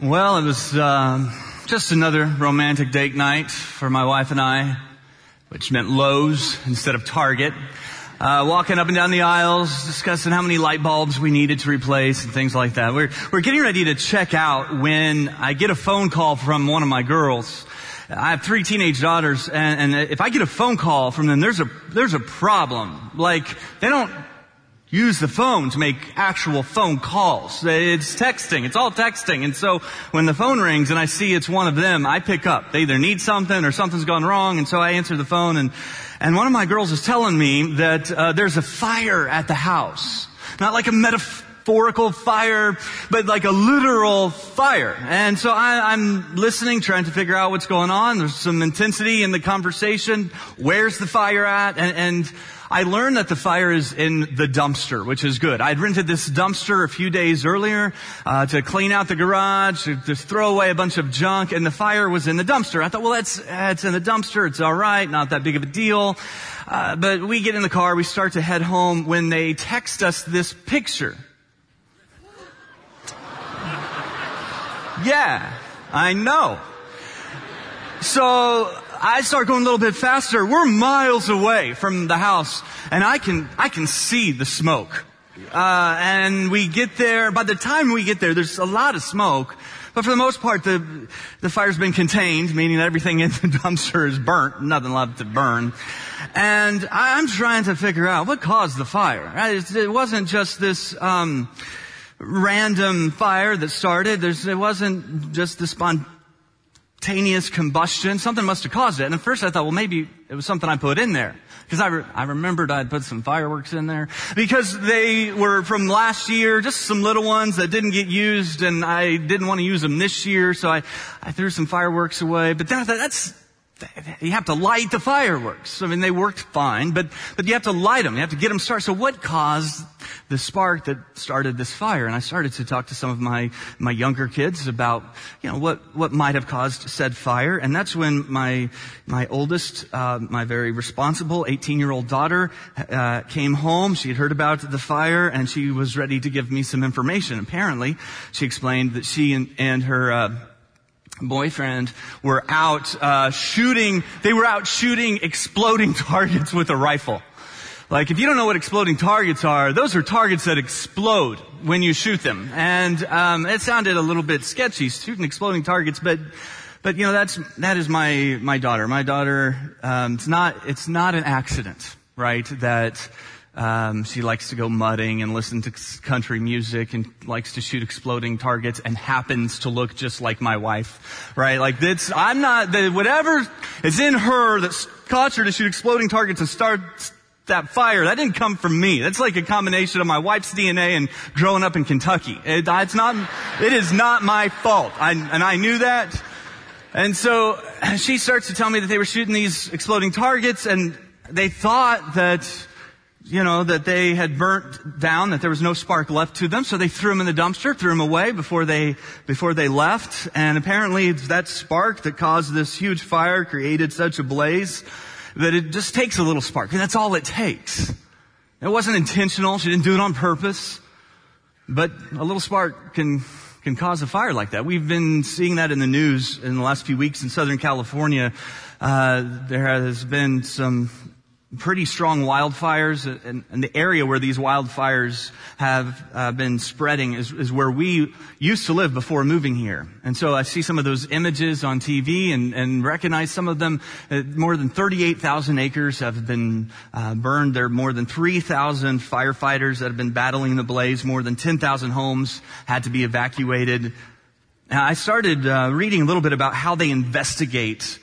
Well, it was uh, just another romantic date night for my wife and I, which meant Lowe's instead of Target. Uh, walking up and down the aisles, discussing how many light bulbs we needed to replace and things like that. We're we're getting ready to check out when I get a phone call from one of my girls. I have three teenage daughters, and, and if I get a phone call from them, there's a there's a problem. Like they don't use the phone to make actual phone calls. It's texting. It's all texting. And so when the phone rings and I see it's one of them, I pick up. They either need something or something's gone wrong. And so I answer the phone and, and one of my girls is telling me that uh, there's a fire at the house. Not like a metaphorical fire, but like a literal fire. And so I, I'm listening, trying to figure out what's going on. There's some intensity in the conversation. Where's the fire at? And, and I learned that the fire is in the dumpster, which is good. I'd rented this dumpster a few days earlier uh, to clean out the garage, to throw away a bunch of junk, and the fire was in the dumpster. I thought, well, that's it's in the dumpster. It's all right, not that big of a deal. Uh, but we get in the car, we start to head home when they text us this picture. yeah, I know. So I start going a little bit faster. We're miles away from the house and I can, I can see the smoke. Uh, and we get there, by the time we get there, there's a lot of smoke. But for the most part, the, the fire's been contained, meaning everything in the dumpster is burnt, nothing left to burn. And I'm trying to figure out what caused the fire. It wasn't just this, um, random fire that started. There's, it wasn't just the spontaneous spontaneous combustion. Something must have caused it. And at first I thought, well, maybe it was something I put in there. Because I, re- I remembered I'd put some fireworks in there. Because they were from last year, just some little ones that didn't get used and I didn't want to use them this year, so I, I threw some fireworks away. But then I thought, that's, you have to light the fireworks. I mean, they worked fine, but, but you have to light them. You have to get them started. So what caused the spark that started this fire? And I started to talk to some of my, my younger kids about, you know, what, what might have caused said fire. And that's when my, my oldest, uh, my very responsible 18 year old daughter, uh, came home. She had heard about the fire and she was ready to give me some information. Apparently, she explained that she and, and her, uh, boyfriend were out uh, shooting. They were out shooting exploding targets with a rifle. Like if you don't know what exploding targets are, those are targets that explode when you shoot them. And um, it sounded a little bit sketchy, shooting exploding targets, but but you know that's that is my my daughter. My daughter. Um, it's not it's not an accident, right? That um, she likes to go mudding and listen to country music and likes to shoot exploding targets and happens to look just like my wife, right? Like that's, I'm not, the, whatever is in her that caused her to shoot exploding targets and start that fire, that didn't come from me. That's like a combination of my wife's DNA and growing up in Kentucky. It, it's not, it is not my fault. I, and I knew that. And so she starts to tell me that they were shooting these exploding targets and they thought that you know, that they had burnt down, that there was no spark left to them, so they threw them in the dumpster, threw them away before they, before they left. And apparently it's that spark that caused this huge fire, created such a blaze, that it just takes a little spark. And that's all it takes. It wasn't intentional. She didn't do it on purpose. But a little spark can, can cause a fire like that. We've been seeing that in the news in the last few weeks in Southern California. Uh, there has been some pretty strong wildfires, and, and, the area where these wildfires have uh, been spreading is, is, where we used to live before moving here. And so I see some of those images on TV and, and recognize some of them. Uh, more than 38,000 acres have been uh, burned. There are more than 3,000 firefighters that have been battling the blaze. More than 10,000 homes had to be evacuated. Now, I started uh, reading a little bit about how they investigate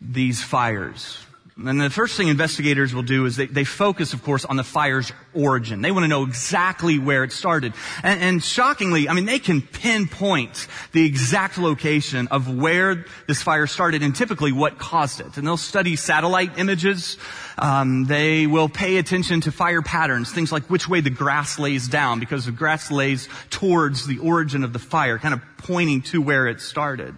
these fires and the first thing investigators will do is they, they focus, of course, on the fire's origin. They want to know exactly where it started. And, and, shockingly, I mean, they can pinpoint the exact location of where this fire started and typically what caused it. And they'll study satellite images. Um, they will pay attention to fire patterns, things like which way the grass lays down, because the grass lays towards the origin of the fire, kind of pointing to where it started.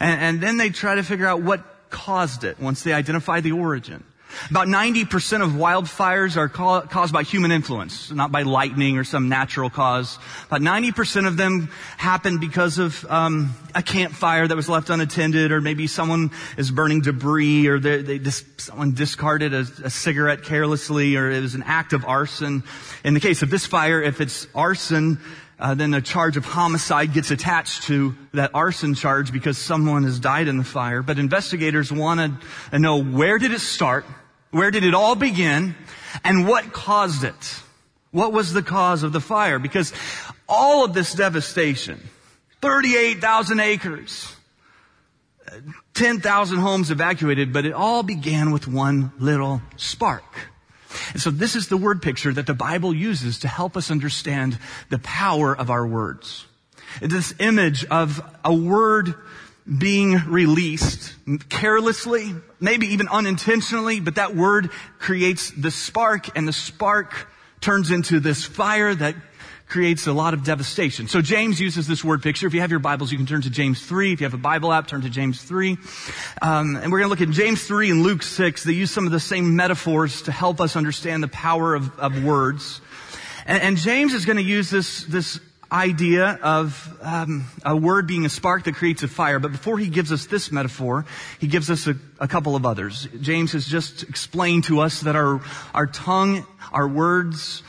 And, and then they try to figure out what caused it once they identify the origin. About 90% of wildfires are caused by human influence, not by lightning or some natural cause. About 90% of them happen because of um, a campfire that was left unattended, or maybe someone is burning debris, or they, they dis- someone discarded a, a cigarette carelessly, or it was an act of arson. In the case of this fire, if it's arson, uh, then a charge of homicide gets attached to that arson charge because someone has died in the fire. But investigators want to know where did it start? Where did it all begin? And what caused it? What was the cause of the fire? Because all of this devastation, 38,000 acres, 10,000 homes evacuated, but it all began with one little spark. And so this is the word picture that the Bible uses to help us understand the power of our words. This image of a word being released carelessly, maybe even unintentionally, but that word creates the spark and the spark turns into this fire that creates a lot of devastation. So James uses this word picture. If you have your Bibles, you can turn to James 3. If you have a Bible app, turn to James 3. Um, and we're going to look at James 3 and Luke 6. They use some of the same metaphors to help us understand the power of, of words. And, and James is going to use this, this idea of um, a word being a spark that creates a fire. But before he gives us this metaphor, he gives us a, a, couple of others. James has just explained to us that our our tongue, our words,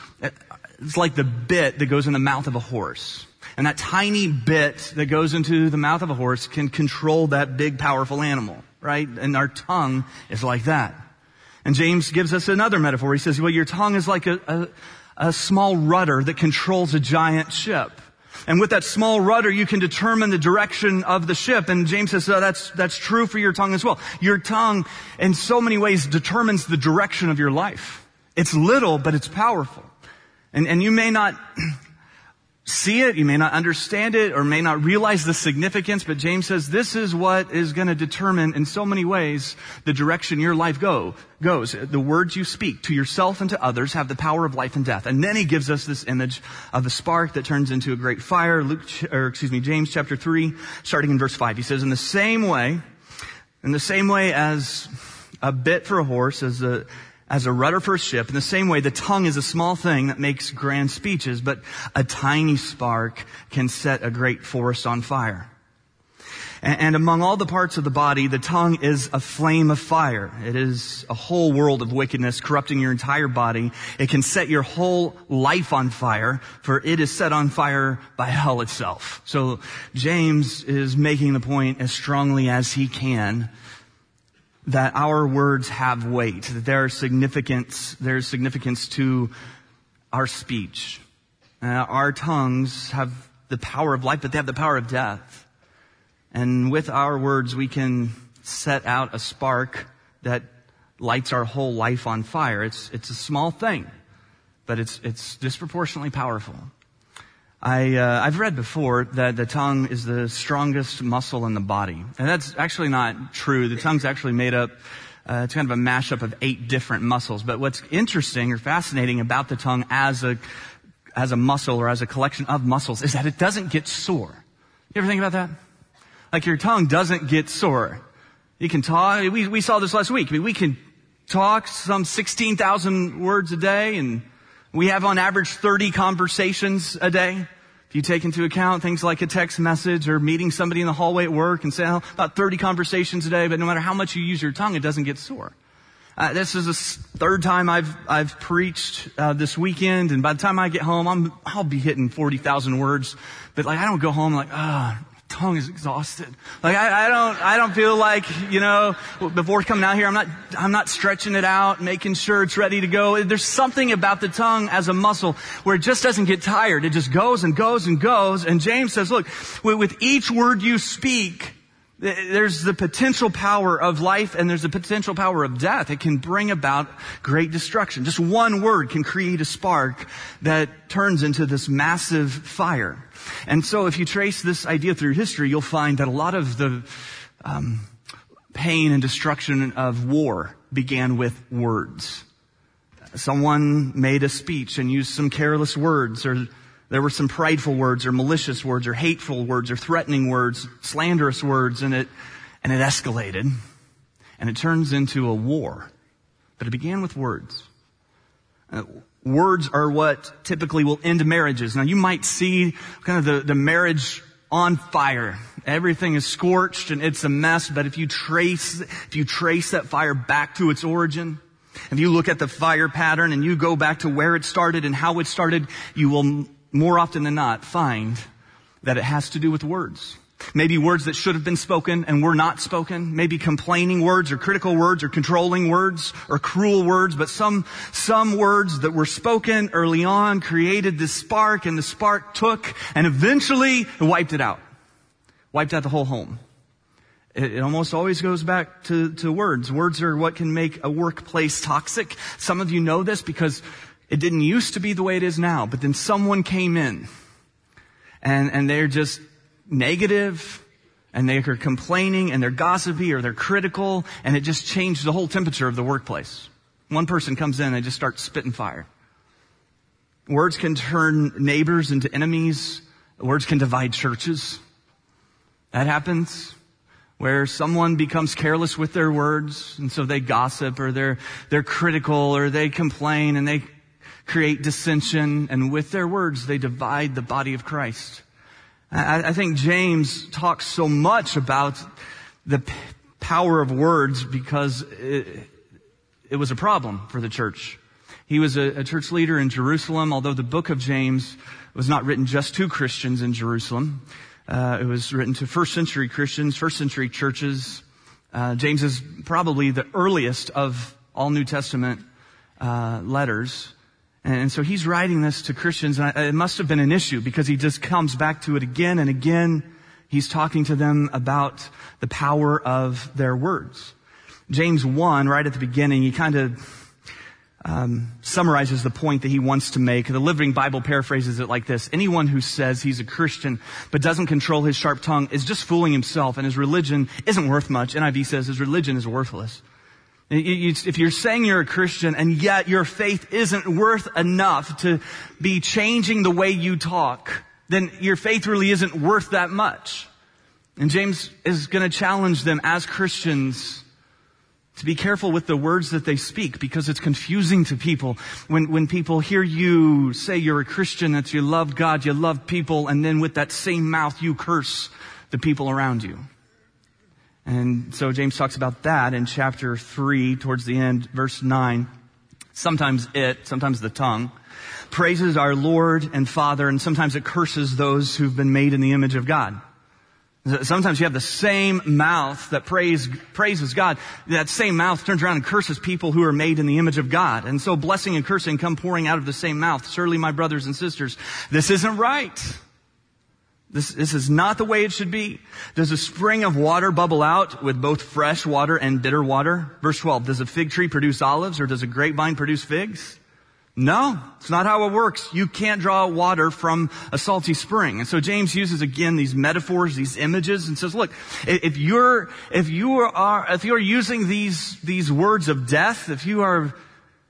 it's like the bit that goes in the mouth of a horse. And that tiny bit that goes into the mouth of a horse can control that big, powerful animal, right? And our tongue is like that. And James gives us another metaphor. He says, well, your tongue is like a, a a small rudder that controls a giant ship. And with that small rudder, you can determine the direction of the ship. And James says, oh, that's, that's true for your tongue as well. Your tongue, in so many ways, determines the direction of your life. It's little, but it's powerful. And, and you may not see it, you may not understand it, or may not realize the significance, but James says this is what is going to determine in so many ways the direction your life go, goes. The words you speak to yourself and to others have the power of life and death. And then he gives us this image of a spark that turns into a great fire. Luke, or excuse me, James chapter 3, starting in verse 5. He says, in the same way, in the same way as a bit for a horse, as a, as a rudder for a ship. In the same way, the tongue is a small thing that makes grand speeches, but a tiny spark can set a great forest on fire. And among all the parts of the body, the tongue is a flame of fire. It is a whole world of wickedness corrupting your entire body. It can set your whole life on fire, for it is set on fire by hell itself. So James is making the point as strongly as he can that our words have weight, that there is significance, there's significance to our speech. Uh, our tongues have the power of life, but they have the power of death. And with our words, we can set out a spark that lights our whole life on fire. It's, it's a small thing, but it's, it's disproportionately powerful. I, uh, I've read before that the tongue is the strongest muscle in the body. And that's actually not true. The tongue's actually made up, uh, it's kind of a mashup of eight different muscles. But what's interesting or fascinating about the tongue as a, as a muscle or as a collection of muscles is that it doesn't get sore. You ever think about that? Like your tongue doesn't get sore. You can talk, we, we saw this last week. I mean, we can talk some 16,000 words a day and we have on average 30 conversations a day. If you take into account things like a text message or meeting somebody in the hallway at work and say, oh, about 30 conversations a day, but no matter how much you use your tongue, it doesn't get sore. Uh, this is the third time I've I've preached uh, this weekend, and by the time I get home, I'm I'll be hitting forty thousand words. But like I don't go home like ah, tongue is exhausted. Like I, I, don't, I don't feel like, you know, before coming out here, I'm not, I'm not stretching it out, making sure it's ready to go. There's something about the tongue as a muscle where it just doesn't get tired. It just goes and goes and goes. And James says, look, with each word you speak, there's the potential power of life and there's the potential power of death. It can bring about great destruction. Just one word can create a spark that turns into this massive fire. And so if you trace this idea through history, you'll find that a lot of the um, pain and destruction of war began with words. Someone made a speech and used some careless words or there were some prideful words or malicious words or hateful words or threatening words, slanderous words, and it, and it escalated. And it turns into a war. but it began with words. Uh, words are what typically will end marriages. Now you might see kind of the, the marriage on fire. Everything is scorched and it's a mess, but if you trace, if you trace that fire back to its origin, if you look at the fire pattern and you go back to where it started and how it started, you will more often than not find that it has to do with words. Maybe words that should have been spoken and were not spoken. Maybe complaining words or critical words or controlling words or cruel words. But some, some words that were spoken early on created this spark and the spark took and eventually wiped it out. Wiped out the whole home. It, almost always goes back to, to words. Words are what can make a workplace toxic. Some of you know this because it didn't used to be the way it is now, but then someone came in and, and they're just negative and they're complaining and they're gossipy or they're critical and it just changed the whole temperature of the workplace. One person comes in and they just start spitting fire. Words can turn neighbors into enemies. Words can divide churches. That happens where someone becomes careless with their words and so they gossip or they're, they're critical or they complain and they create dissension and with their words they divide the body of Christ. I, I think James talks so much about the p- power of words because it, it, was a problem for the church. He was a, a church leader in Jerusalem, although the book of James was not written just to Christians in Jerusalem. Uh, it was written to first century Christians, first century churches. Uh, James is probably the earliest of all New Testament uh, letters. And so he's writing this to Christians, and it must have been an issue because he just comes back to it again and again. He's talking to them about the power of their words. James 1, right at the beginning, he kind of um, summarizes the point that he wants to make. The Living Bible paraphrases it like this. Anyone who says he's a Christian but doesn't control his sharp tongue is just fooling himself and his religion isn't worth much. NIV says his religion is worthless. If you're saying you're a Christian and yet your faith isn't worth enough to be changing the way you talk, then your faith really isn't worth that much. And James is going to challenge them as Christians to be careful with the words that they speak because it's confusing to people. When, when people hear you say you're a Christian, that you love God, you love people, and then with that same mouth you curse the people around you. And so James talks about that in chapter 3 towards the end, verse 9. Sometimes it, sometimes the tongue, praises our Lord and Father, and sometimes it curses those who've been made in the image of God. Sometimes you have the same mouth that praise, praises God. That same mouth turns around and curses people who are made in the image of God. And so blessing and cursing come pouring out of the same mouth. Surely my brothers and sisters, this isn't right. This, this is not the way it should be. Does a spring of water bubble out with both fresh water and bitter water? Verse 12, does a fig tree produce olives or does a grapevine produce figs? No, it's not how it works. You can't draw water from a salty spring. And so James uses again these metaphors, these images, and says, look, if you're, if you are, if you're using these, these words of death, if you are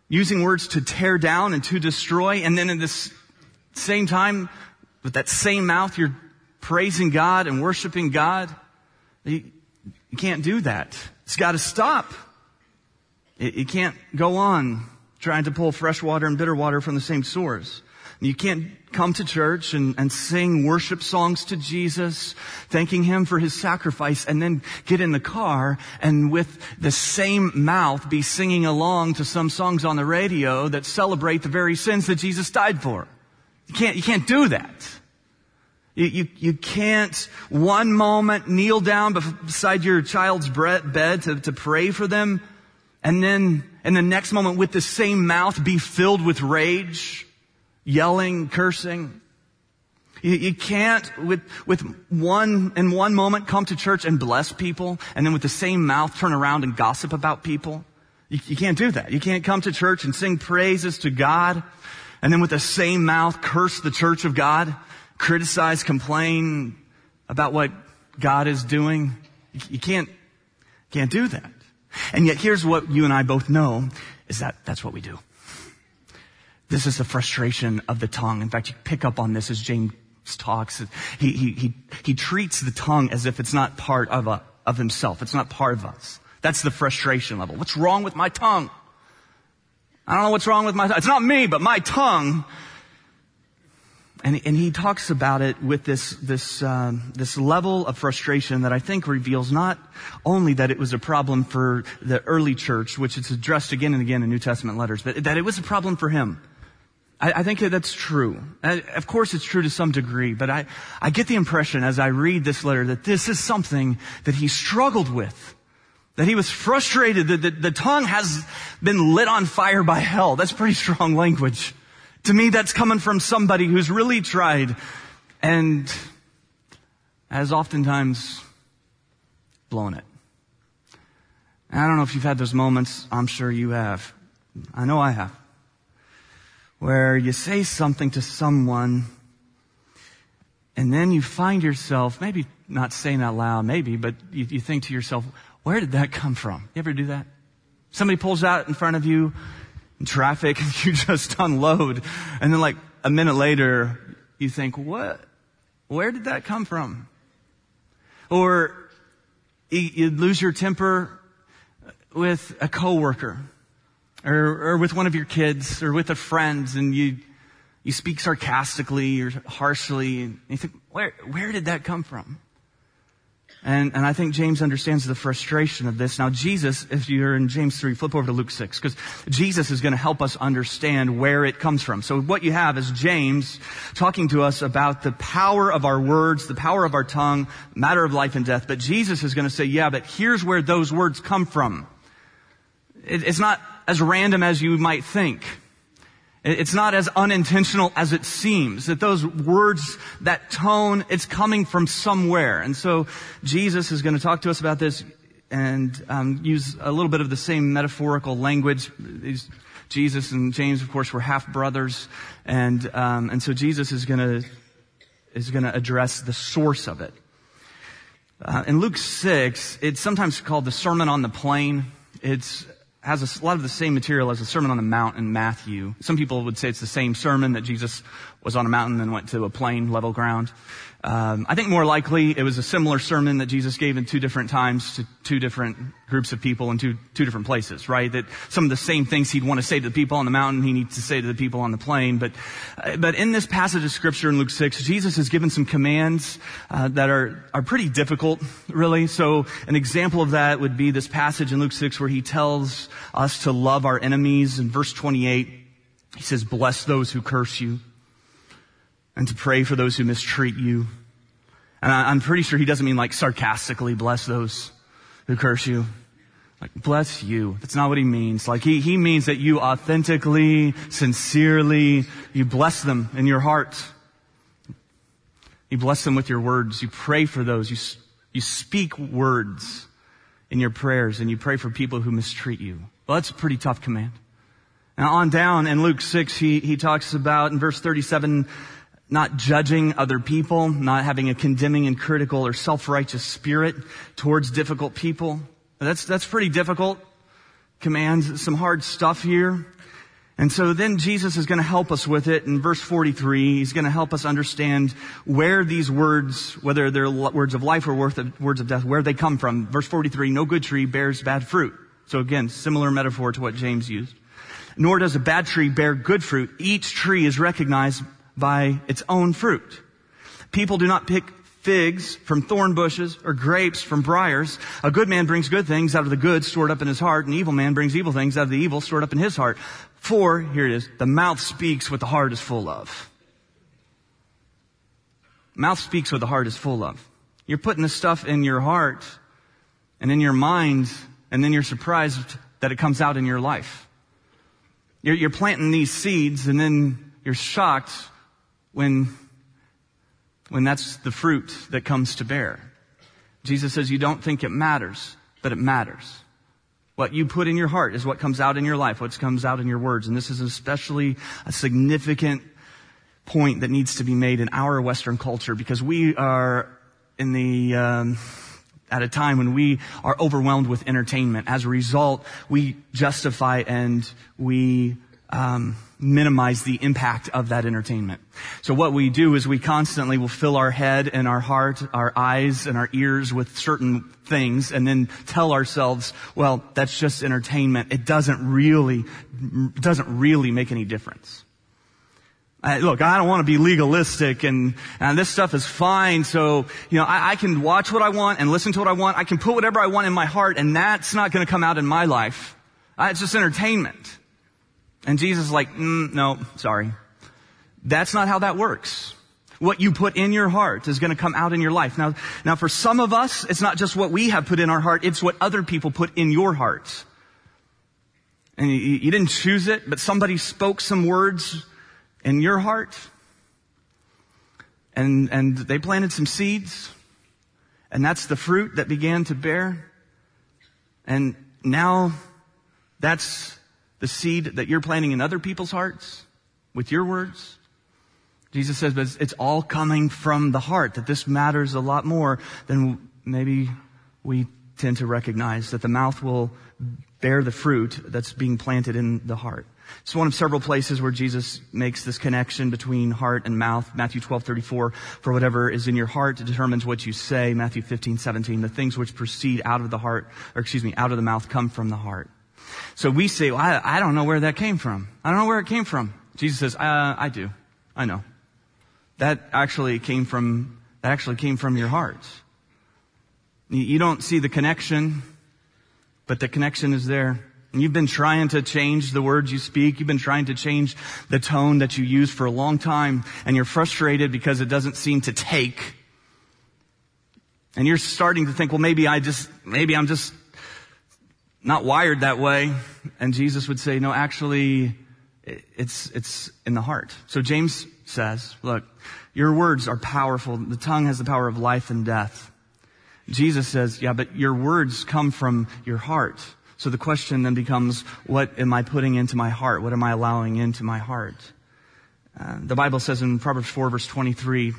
using words to tear down and to destroy, and then in this same time, with that same mouth, you're praising God and worshiping God. You, you can't do that. It's got to stop. You can't go on trying to pull fresh water and bitter water from the same source. You can't come to church and, and sing worship songs to Jesus, thanking Him for His sacrifice, and then get in the car and with the same mouth be singing along to some songs on the radio that celebrate the very sins that Jesus died for. You can't, you can't do that. You, you, you, can't one moment kneel down beside your child's bed to, to pray for them and then in the next moment with the same mouth be filled with rage, yelling, cursing. You, can't with, with one, in one moment come to church and bless people and then with the same mouth turn around and gossip about people. You, you can't do that. You can't come to church and sing praises to God and then with the same mouth curse the church of God criticize, complain about what God is doing. You can't, can't do that. And yet here's what you and I both know is that that's what we do. This is the frustration of the tongue. In fact, you pick up on this as James talks. He, he, he, he treats the tongue as if it's not part of, a, of himself. It's not part of us. That's the frustration level. What's wrong with my tongue? I don't know what's wrong with my tongue. It's not me, but my tongue. And, and he talks about it with this, this, um, this level of frustration that I think reveals not only that it was a problem for the early church, which it's addressed again and again in New Testament letters, but that it was a problem for him. I, think that's true. I, of course it's true to some degree, but I, I get the impression as I read this letter that this is something that he struggled with. That he was frustrated that the, the tongue has been lit on fire by hell. That's pretty strong language. To me, that's coming from somebody who's really tried and has oftentimes blown it. I don't know if you've had those moments. I'm sure you have. I know I have. Where you say something to someone and then you find yourself, maybe not saying out loud, maybe, but you, you think to yourself, where did that come from? You ever do that? Somebody pulls out in front of you traffic you just unload. And then like a minute later, you think, what? Where did that come from? Or you lose your temper with a coworker or, or with one of your kids or with a friend and you, you speak sarcastically or harshly and you think, where, where did that come from? And, and I think James understands the frustration of this. Now Jesus, if you're in James 3, flip over to Luke 6, because Jesus is going to help us understand where it comes from. So what you have is James talking to us about the power of our words, the power of our tongue, matter of life and death. But Jesus is going to say, yeah, but here's where those words come from. It, it's not as random as you might think. It's not as unintentional as it seems. That those words, that tone, it's coming from somewhere. And so Jesus is going to talk to us about this and um, use a little bit of the same metaphorical language. Jesus and James, of course, were half brothers, and um, and so Jesus is going to is going to address the source of it. Uh, in Luke six, it's sometimes called the Sermon on the Plain. It's has a lot of the same material as the Sermon on the Mount in Matthew. Some people would say it's the same sermon that Jesus was on a mountain and went to a plain, level ground. Um, I think more likely it was a similar sermon that Jesus gave in two different times to two different groups of people in two, two different places, right? That some of the same things he'd want to say to the people on the mountain, he needs to say to the people on the plain. But, uh, but in this passage of scripture in Luke 6, Jesus has given some commands uh, that are, are pretty difficult, really. So an example of that would be this passage in Luke 6 where he tells us to love our enemies. In verse 28, he says, bless those who curse you and to pray for those who mistreat you. And I, am pretty sure he doesn't mean like sarcastically bless those who curse you. Like, bless you. That's not what he means. Like, he, he means that you authentically, sincerely, you bless them in your heart. You bless them with your words. You pray for those. You, you speak words in your prayers and you pray for people who mistreat you. Well, that's a pretty tough command. Now on down in Luke 6, he, he talks about in verse 37, not judging other people, not having a condemning and critical or self-righteous spirit towards difficult people. That's, that's pretty difficult. Commands some hard stuff here. And so then Jesus is going to help us with it in verse 43. He's going to help us understand where these words, whether they're words of life or words of death, where they come from. Verse 43, no good tree bears bad fruit. So again, similar metaphor to what James used. Nor does a bad tree bear good fruit. Each tree is recognized by its own fruit. People do not pick figs from thorn bushes or grapes from briars. A good man brings good things out of the good stored up in his heart. An evil man brings evil things out of the evil stored up in his heart. For, here it is, the mouth speaks what the heart is full of. Mouth speaks what the heart is full of. You're putting this stuff in your heart and in your mind, and then you're surprised that it comes out in your life. You're, you're planting these seeds, and then you're shocked when, when that's the fruit that comes to bear. Jesus says you don't think it matters, but it matters. What you put in your heart is what comes out in your life, what comes out in your words. And this is especially a significant point that needs to be made in our Western culture because we are in the, um, at a time when we are overwhelmed with entertainment. As a result, we justify and we um, minimize the impact of that entertainment. So what we do is we constantly will fill our head and our heart, our eyes and our ears with certain things and then tell ourselves, well, that's just entertainment. It doesn't really, doesn't really make any difference. I, look, I don't want to be legalistic and, and this stuff is fine. So, you know, I, I can watch what I want and listen to what I want. I can put whatever I want in my heart and that's not going to come out in my life. Uh, it's just entertainment. And Jesus is like, mm, no, sorry. That's not how that works. What you put in your heart is going to come out in your life. Now, now for some of us, it's not just what we have put in our heart, it's what other people put in your heart. And you, you didn't choose it, but somebody spoke some words in your heart. And, and they planted some seeds. And that's the fruit that began to bear. And now that's the seed that you're planting in other people's hearts with your words? Jesus says, but it's all coming from the heart, that this matters a lot more than maybe we tend to recognize, that the mouth will bear the fruit that's being planted in the heart. It's one of several places where Jesus makes this connection between heart and mouth. Matthew 12, 34, for whatever is in your heart determines what you say. Matthew 15, 17, the things which proceed out of the heart, or excuse me, out of the mouth come from the heart. So we say, well, I, I, don't know where that came from. I don't know where it came from. Jesus says, uh, I do. I know. That actually came from, that actually came from your heart. You don't see the connection, but the connection is there. And you've been trying to change the words you speak. You've been trying to change the tone that you use for a long time. And you're frustrated because it doesn't seem to take. And you're starting to think, well, maybe I just, maybe I'm just not wired that way. And Jesus would say, no, actually, it's, it's in the heart. So James says, look, your words are powerful. The tongue has the power of life and death. Jesus says, yeah, but your words come from your heart. So the question then becomes, what am I putting into my heart? What am I allowing into my heart? Uh, the Bible says in Proverbs 4 verse 23,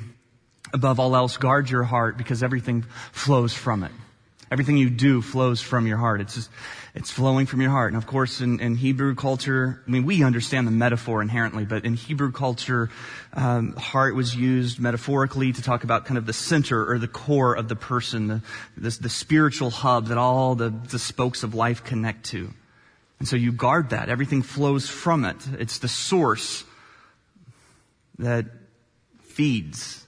above all else, guard your heart because everything flows from it. Everything you do flows from your heart. It's just, it's flowing from your heart. And of course, in, in Hebrew culture, I mean, we understand the metaphor inherently, but in Hebrew culture, um, heart was used metaphorically to talk about kind of the center or the core of the person, the, the, the spiritual hub that all the, the spokes of life connect to. And so you guard that. Everything flows from it. It's the source that feeds.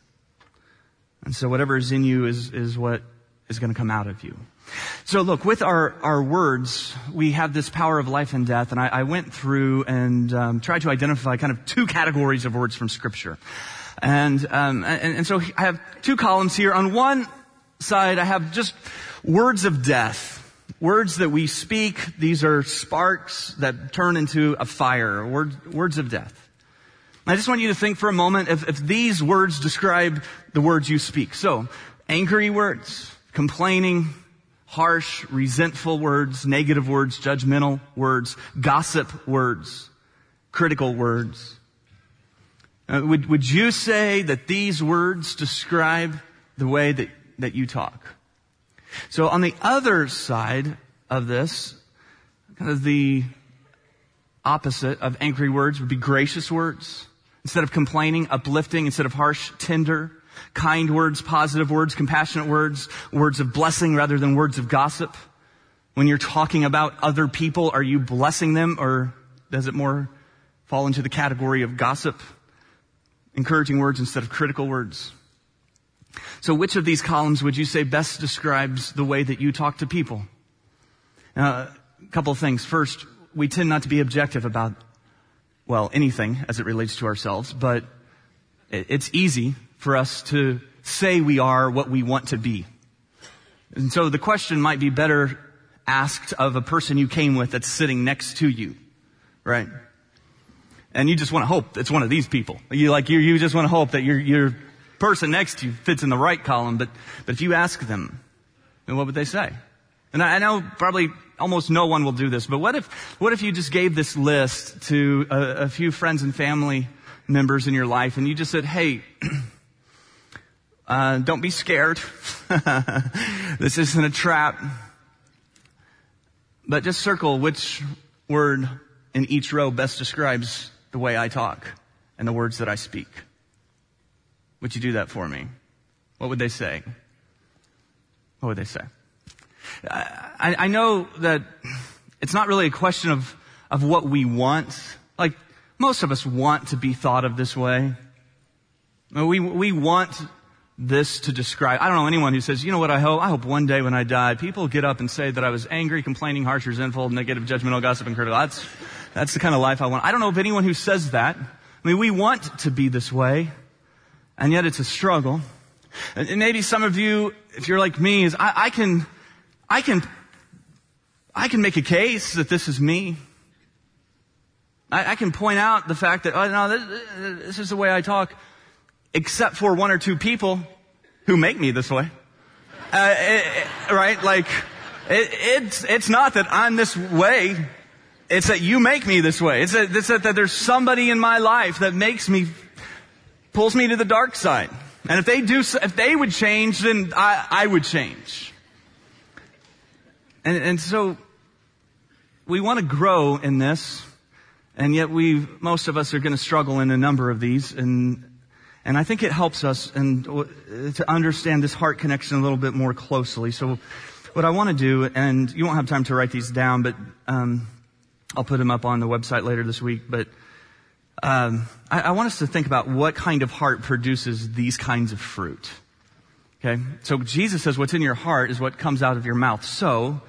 And so whatever is in you is, is what is going to come out of you. So look, with our, our words, we have this power of life and death, and I, I went through and um, tried to identify kind of two categories of words from Scripture. And, um, and, and so I have two columns here. On one side, I have just words of death. Words that we speak, these are sparks that turn into a fire, word, words of death. I just want you to think for a moment if, if these words describe the words you speak. So, angry words, complaining, harsh, resentful words, negative words, judgmental words, gossip words, critical words. Uh, would, would you say that these words describe the way that, that you talk? So on the other side of this, kind of the opposite of angry words would be gracious words. Instead of complaining, uplifting. Instead of harsh, tender kind words, positive words, compassionate words, words of blessing rather than words of gossip? When you're talking about other people, are you blessing them or does it more fall into the category of gossip? Encouraging words instead of critical words. So which of these columns would you say best describes the way that you talk to people? Uh, a couple of things. First, we tend not to be objective about, well, anything as it relates to ourselves, but it's easy for us to say we are what we want to be. And so the question might be better asked of a person you came with that's sitting next to you, right? And you just want to hope it's one of these people. You like you you just want to hope that your your person next to you fits in the right column. But but if you ask them, then what would they say? And I, I know probably almost no one will do this. But what if what if you just gave this list to a, a few friends and family members in your life, and you just said, "Hey." Uh, don't be scared. this isn't a trap. But just circle which word in each row best describes the way I talk and the words that I speak? Would you do that for me? What would they say? What would they say? I, I know that it's not really a question of, of what we want. Like, most of us want to be thought of this way. We, we want this to describe, I don't know anyone who says, you know what I hope? I hope one day when I die, people get up and say that I was angry, complaining, harsh, resentful, negative, judgmental, gossip, and critical. That's, that's the kind of life I want. I don't know of anyone who says that. I mean, we want to be this way, and yet it's a struggle. And maybe some of you, if you're like me, is I, I can, I can, I can make a case that this is me. I, I can point out the fact that, oh no, this, this is the way I talk, except for one or two people who make me this way. Uh, it, it, right? Like, it, it's, it's not that I'm this way. It's that you make me this way. It's that, it's that, that there's somebody in my life that makes me, pulls me to the dark side. And if they do, if they would change, then I, I would change. And, and so we want to grow in this, and yet we, most of us are going to struggle in a number of these, and and I think it helps us and to understand this heart connection a little bit more closely. So, what I want to do, and you won't have time to write these down, but um, I'll put them up on the website later this week. But um, I, I want us to think about what kind of heart produces these kinds of fruit. Okay, so Jesus says, "What's in your heart is what comes out of your mouth." So,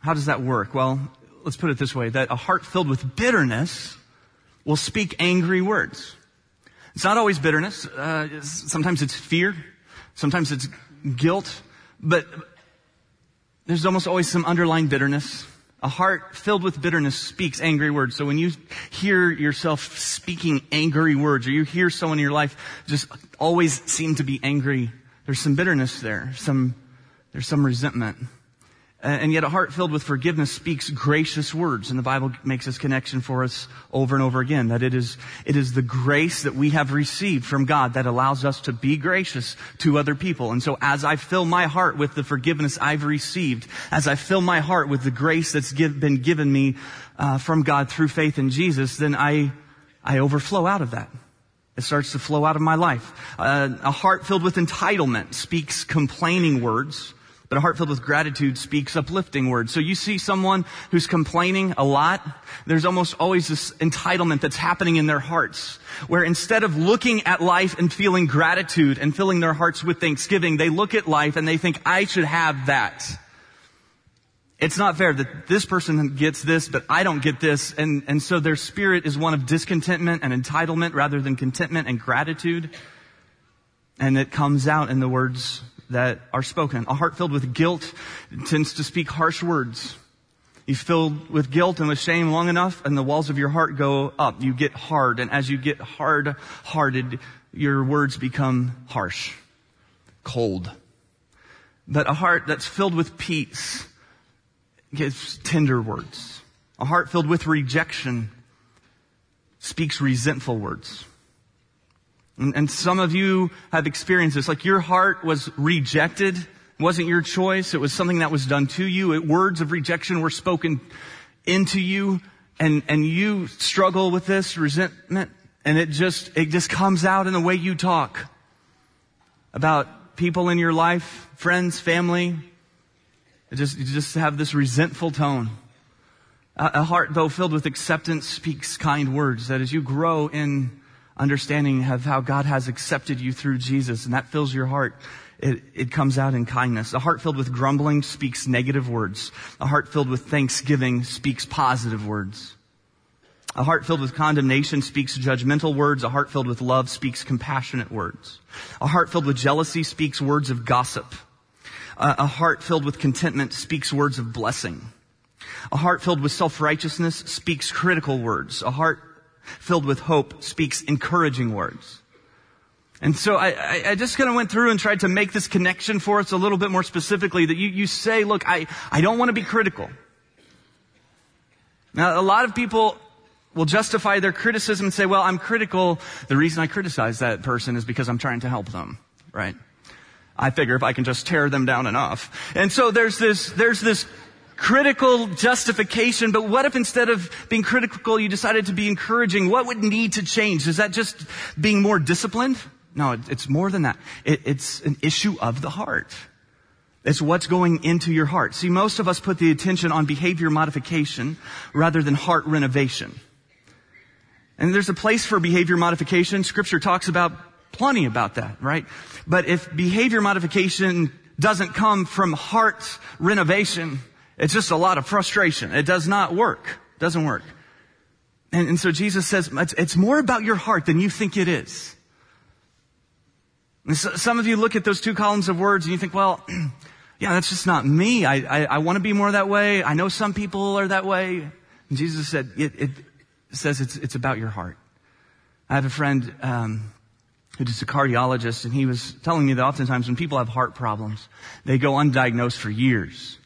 how does that work? Well, let's put it this way that a heart filled with bitterness will speak angry words. It's not always bitterness. Uh, sometimes it's fear. Sometimes it's guilt. But there's almost always some underlying bitterness. A heart filled with bitterness speaks angry words. So when you hear yourself speaking angry words or you hear someone in your life just always seem to be angry, there's some bitterness there. Some, there's some resentment. And yet a heart filled with forgiveness speaks gracious words. And the Bible makes this connection for us over and over again, that it is, it is the grace that we have received from God that allows us to be gracious to other people. And so as I fill my heart with the forgiveness I've received, as I fill my heart with the grace that's give, been given me uh, from God through faith in Jesus, then I, I overflow out of that. It starts to flow out of my life. Uh, a heart filled with entitlement speaks complaining words but a heart filled with gratitude speaks uplifting words. So you see someone who's complaining a lot, there's almost always this entitlement that's happening in their hearts, where instead of looking at life and feeling gratitude and filling their hearts with thanksgiving, they look at life and they think, I should have that. It's not fair that this person gets this, but I don't get this. And, and so their spirit is one of discontentment and entitlement rather than contentment and gratitude. And it comes out in the words that are spoken. A heart filled with guilt tends to speak harsh words. You filled with guilt and with shame long enough and the walls of your heart go up. You get hard and as you get hard hearted, your words become harsh, cold. But a heart that's filled with peace gives tender words. A heart filled with rejection speaks resentful words. And, and some of you have experienced this. Like your heart was rejected. It wasn't your choice. It was something that was done to you. It, words of rejection were spoken into you and, and you struggle with this resentment and it just, it just comes out in the way you talk about people in your life, friends, family. It just, you just have this resentful tone. A, a heart, though, filled with acceptance speaks kind words that as you grow in understanding of how God has accepted you through Jesus and that fills your heart. It, it comes out in kindness. A heart filled with grumbling speaks negative words. A heart filled with thanksgiving speaks positive words. A heart filled with condemnation speaks judgmental words. A heart filled with love speaks compassionate words. A heart filled with jealousy speaks words of gossip. A, a heart filled with contentment speaks words of blessing. A heart filled with self-righteousness speaks critical words. A heart filled with hope speaks encouraging words. And so I, I, just kind of went through and tried to make this connection for us a little bit more specifically that you, you say, look, I, I don't want to be critical. Now, a lot of people will justify their criticism and say, well, I'm critical. The reason I criticize that person is because I'm trying to help them, right? I figure if I can just tear them down enough. And so there's this, there's this critical justification, but what if instead of being critical, you decided to be encouraging? What would need to change? Is that just being more disciplined? No, it's more than that. It, it's an issue of the heart. It's what's going into your heart. See, most of us put the attention on behavior modification rather than heart renovation. And there's a place for behavior modification. Scripture talks about plenty about that, right? But if behavior modification doesn't come from heart renovation, it's just a lot of frustration. It does not work. It doesn't work. And, and so Jesus says, it's, it's more about your heart than you think it is. So, some of you look at those two columns of words and you think, well, yeah, that's just not me. I, I, I want to be more that way. I know some people are that way. And Jesus said, it, it says it's, it's about your heart. I have a friend, um, who's a cardiologist and he was telling me that oftentimes when people have heart problems, they go undiagnosed for years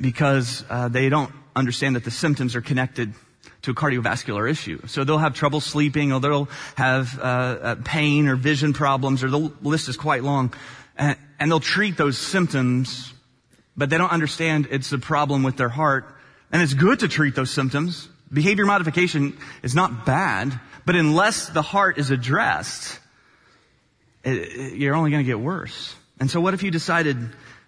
because uh, they don't understand that the symptoms are connected to a cardiovascular issue. So they'll have trouble sleeping or they'll have uh, uh, pain or vision problems or the list is quite long. And, and they'll treat those symptoms, but they don't understand it's a problem with their heart. And it's good to treat those symptoms. Behavior modification is not bad, but unless the heart is addressed, it, it, you're only going to get worse. And so what if you decided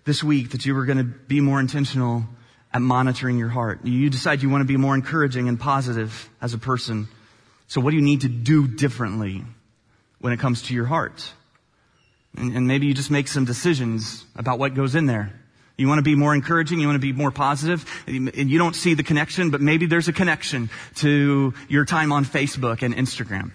this week that you were going to be more intentional at monitoring your heart. You decide you want to be more encouraging and positive as a person. So what do you need to do differently when it comes to your heart? And, and maybe you just make some decisions about what goes in there. You want to be more encouraging, you want to be more positive. positive, and you don't see the connection, but maybe there's a connection to your time on Facebook and Instagram.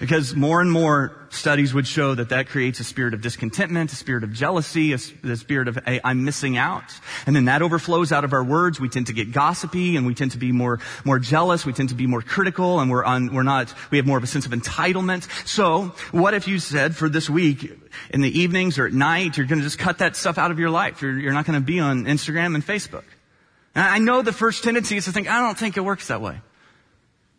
Because more and more studies would show that that creates a spirit of discontentment, a spirit of jealousy, a, a spirit of, I'm missing out. And then that overflows out of our words. We tend to get gossipy and we tend to be more, more jealous. We tend to be more critical and we're on, we're not, we have more of a sense of entitlement. So what if you said for this week, in the evenings or at night, you're going to just cut that stuff out of your life. You're, you're not going to be on Instagram and Facebook. And I know the first tendency is to think, I don't think it works that way.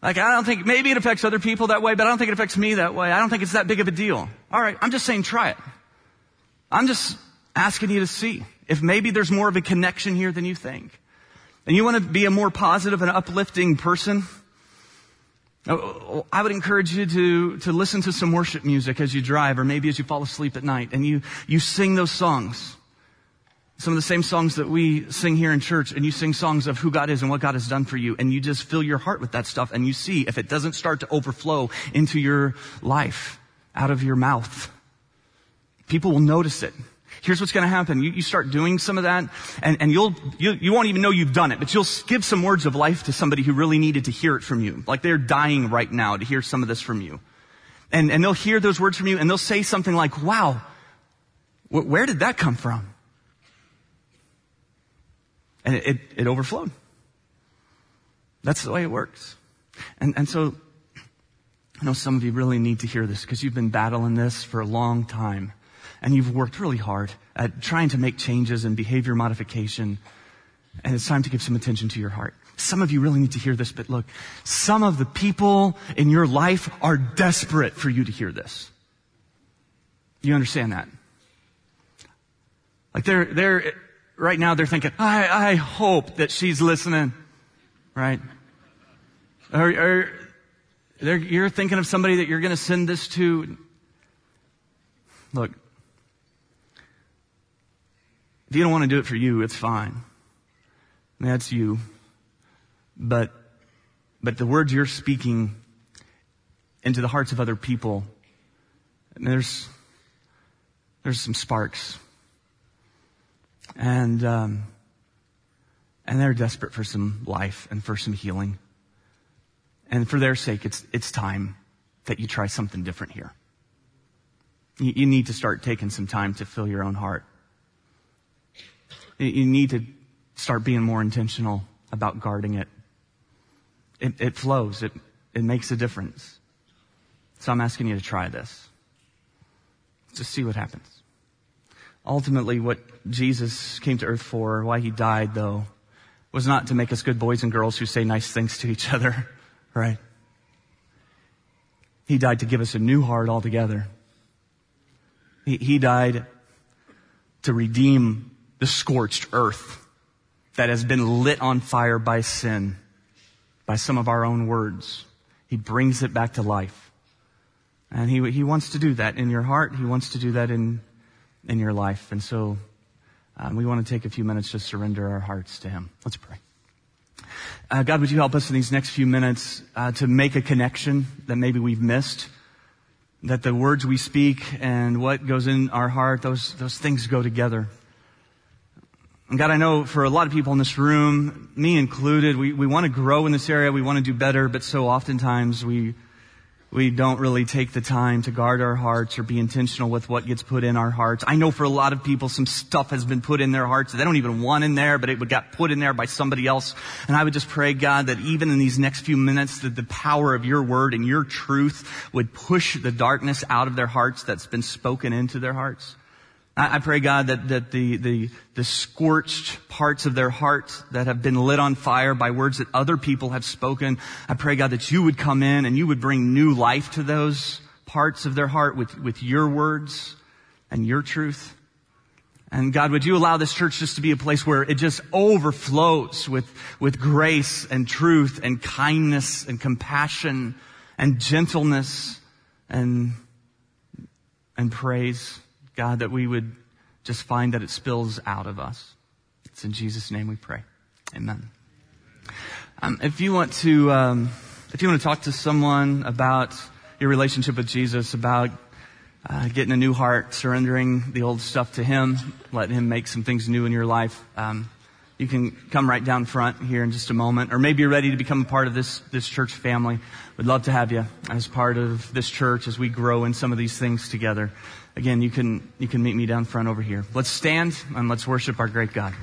Like, I don't think, maybe it affects other people that way, but I don't think it affects me that way. I don't think it's that big of a deal. All right, I'm just saying try it. I'm just asking you to see if maybe there's more of a connection here than you think. And you want to be a more positive and uplifting person? Oh, oh I would encourage you to, to listen to some worship music as you drive or maybe as you fall asleep at night and you, you sing those songs some of the same songs that we sing here in church and you sing songs of who God is and what God has done for you and you just fill your heart with that stuff and you see if it doesn't start to overflow into your life out of your mouth. People will notice it. Here's what's going to happen. You, you, start doing some of that and, and you'll, you, you won't even know you've done it, but you'll give some words of life to somebody who really needed to hear it from you. Like they're dying right now to hear some of this from you. And, and they'll hear those words from you and they'll say something like, wow, wh- where did that come from? And it, it, it overflowed. That's the way it works. And, and so, I know some of you really need to hear this because you've been battling this for a long time. And you've worked really hard at trying to make changes and behavior modification. And it's time to give some attention to your heart. Some of you really need to hear this, but look, some of the people in your life are desperate for you to hear this. You understand that? Like they're, they're, right now they're thinking, I, I hope that she's listening, right? Or, or you're thinking of somebody that you're going to send this to. Look, if you don't want to do it for you, it's fine. That's you. But, but the words you're speaking into the hearts of other people, there's, there's some sparks and, um, and they're desperate for some life and for some healing. And for their sake, it's, it's time that you try something different here. You, you need to start taking some time to fill your own heart. You, need to start being more intentional about guarding it. It, it flows. It, it makes a difference. So I'm asking you to try this. Just see what happens. Ultimately, what Jesus came to earth for, why he died though, was not to make us good boys and girls who say nice things to each other, right? He died to give us a new heart altogether. He, he died to redeem the scorched earth that has been lit on fire by sin, by some of our own words. He brings it back to life. And he, he wants to do that in your heart. He wants to do that in, in your life. And so um, we want to take a few minutes to surrender our hearts to him. Let's pray. Uh, God, would you help us in these next few minutes uh, to make a connection that maybe we've missed? That the words we speak and what goes in our heart, those, those things go together. And God, I know for a lot of people in this room, me included, we, we want to grow in this area, we want to do better, but so oftentimes we, we don't really take the time to guard our hearts or be intentional with what gets put in our hearts. I know for a lot of people some stuff has been put in their hearts that they don't even want in there, but it got put in there by somebody else. And I would just pray, God, that even in these next few minutes, that the power of your word and your truth would push the darkness out of their hearts that's been spoken into their hearts. I pray, God, that, that the, the, the scorched parts of their hearts that have been lit on fire by words that other people have spoken, I pray, God, that you would come in and you would bring new life to those parts of their heart with, with your words and your truth. And God, would you allow this church just to be a place where it just overflows with, with grace and truth and kindness and compassion and gentleness and, and praise. God, that we would just find that it spills out of us. It's in Jesus' name we pray. Amen. Um, if you want to, um, if you want to talk to someone about your relationship with Jesus, about uh, getting a new heart, surrendering the old stuff to Him, letting Him make some things new in your life, um, you can come right down front here in just a moment, or maybe you're ready to become a part of this this church family. We'd love to have you as part of this church as we grow in some of these things together again, you can, you can meet me down front over here. Let's stand and let's worship our great God.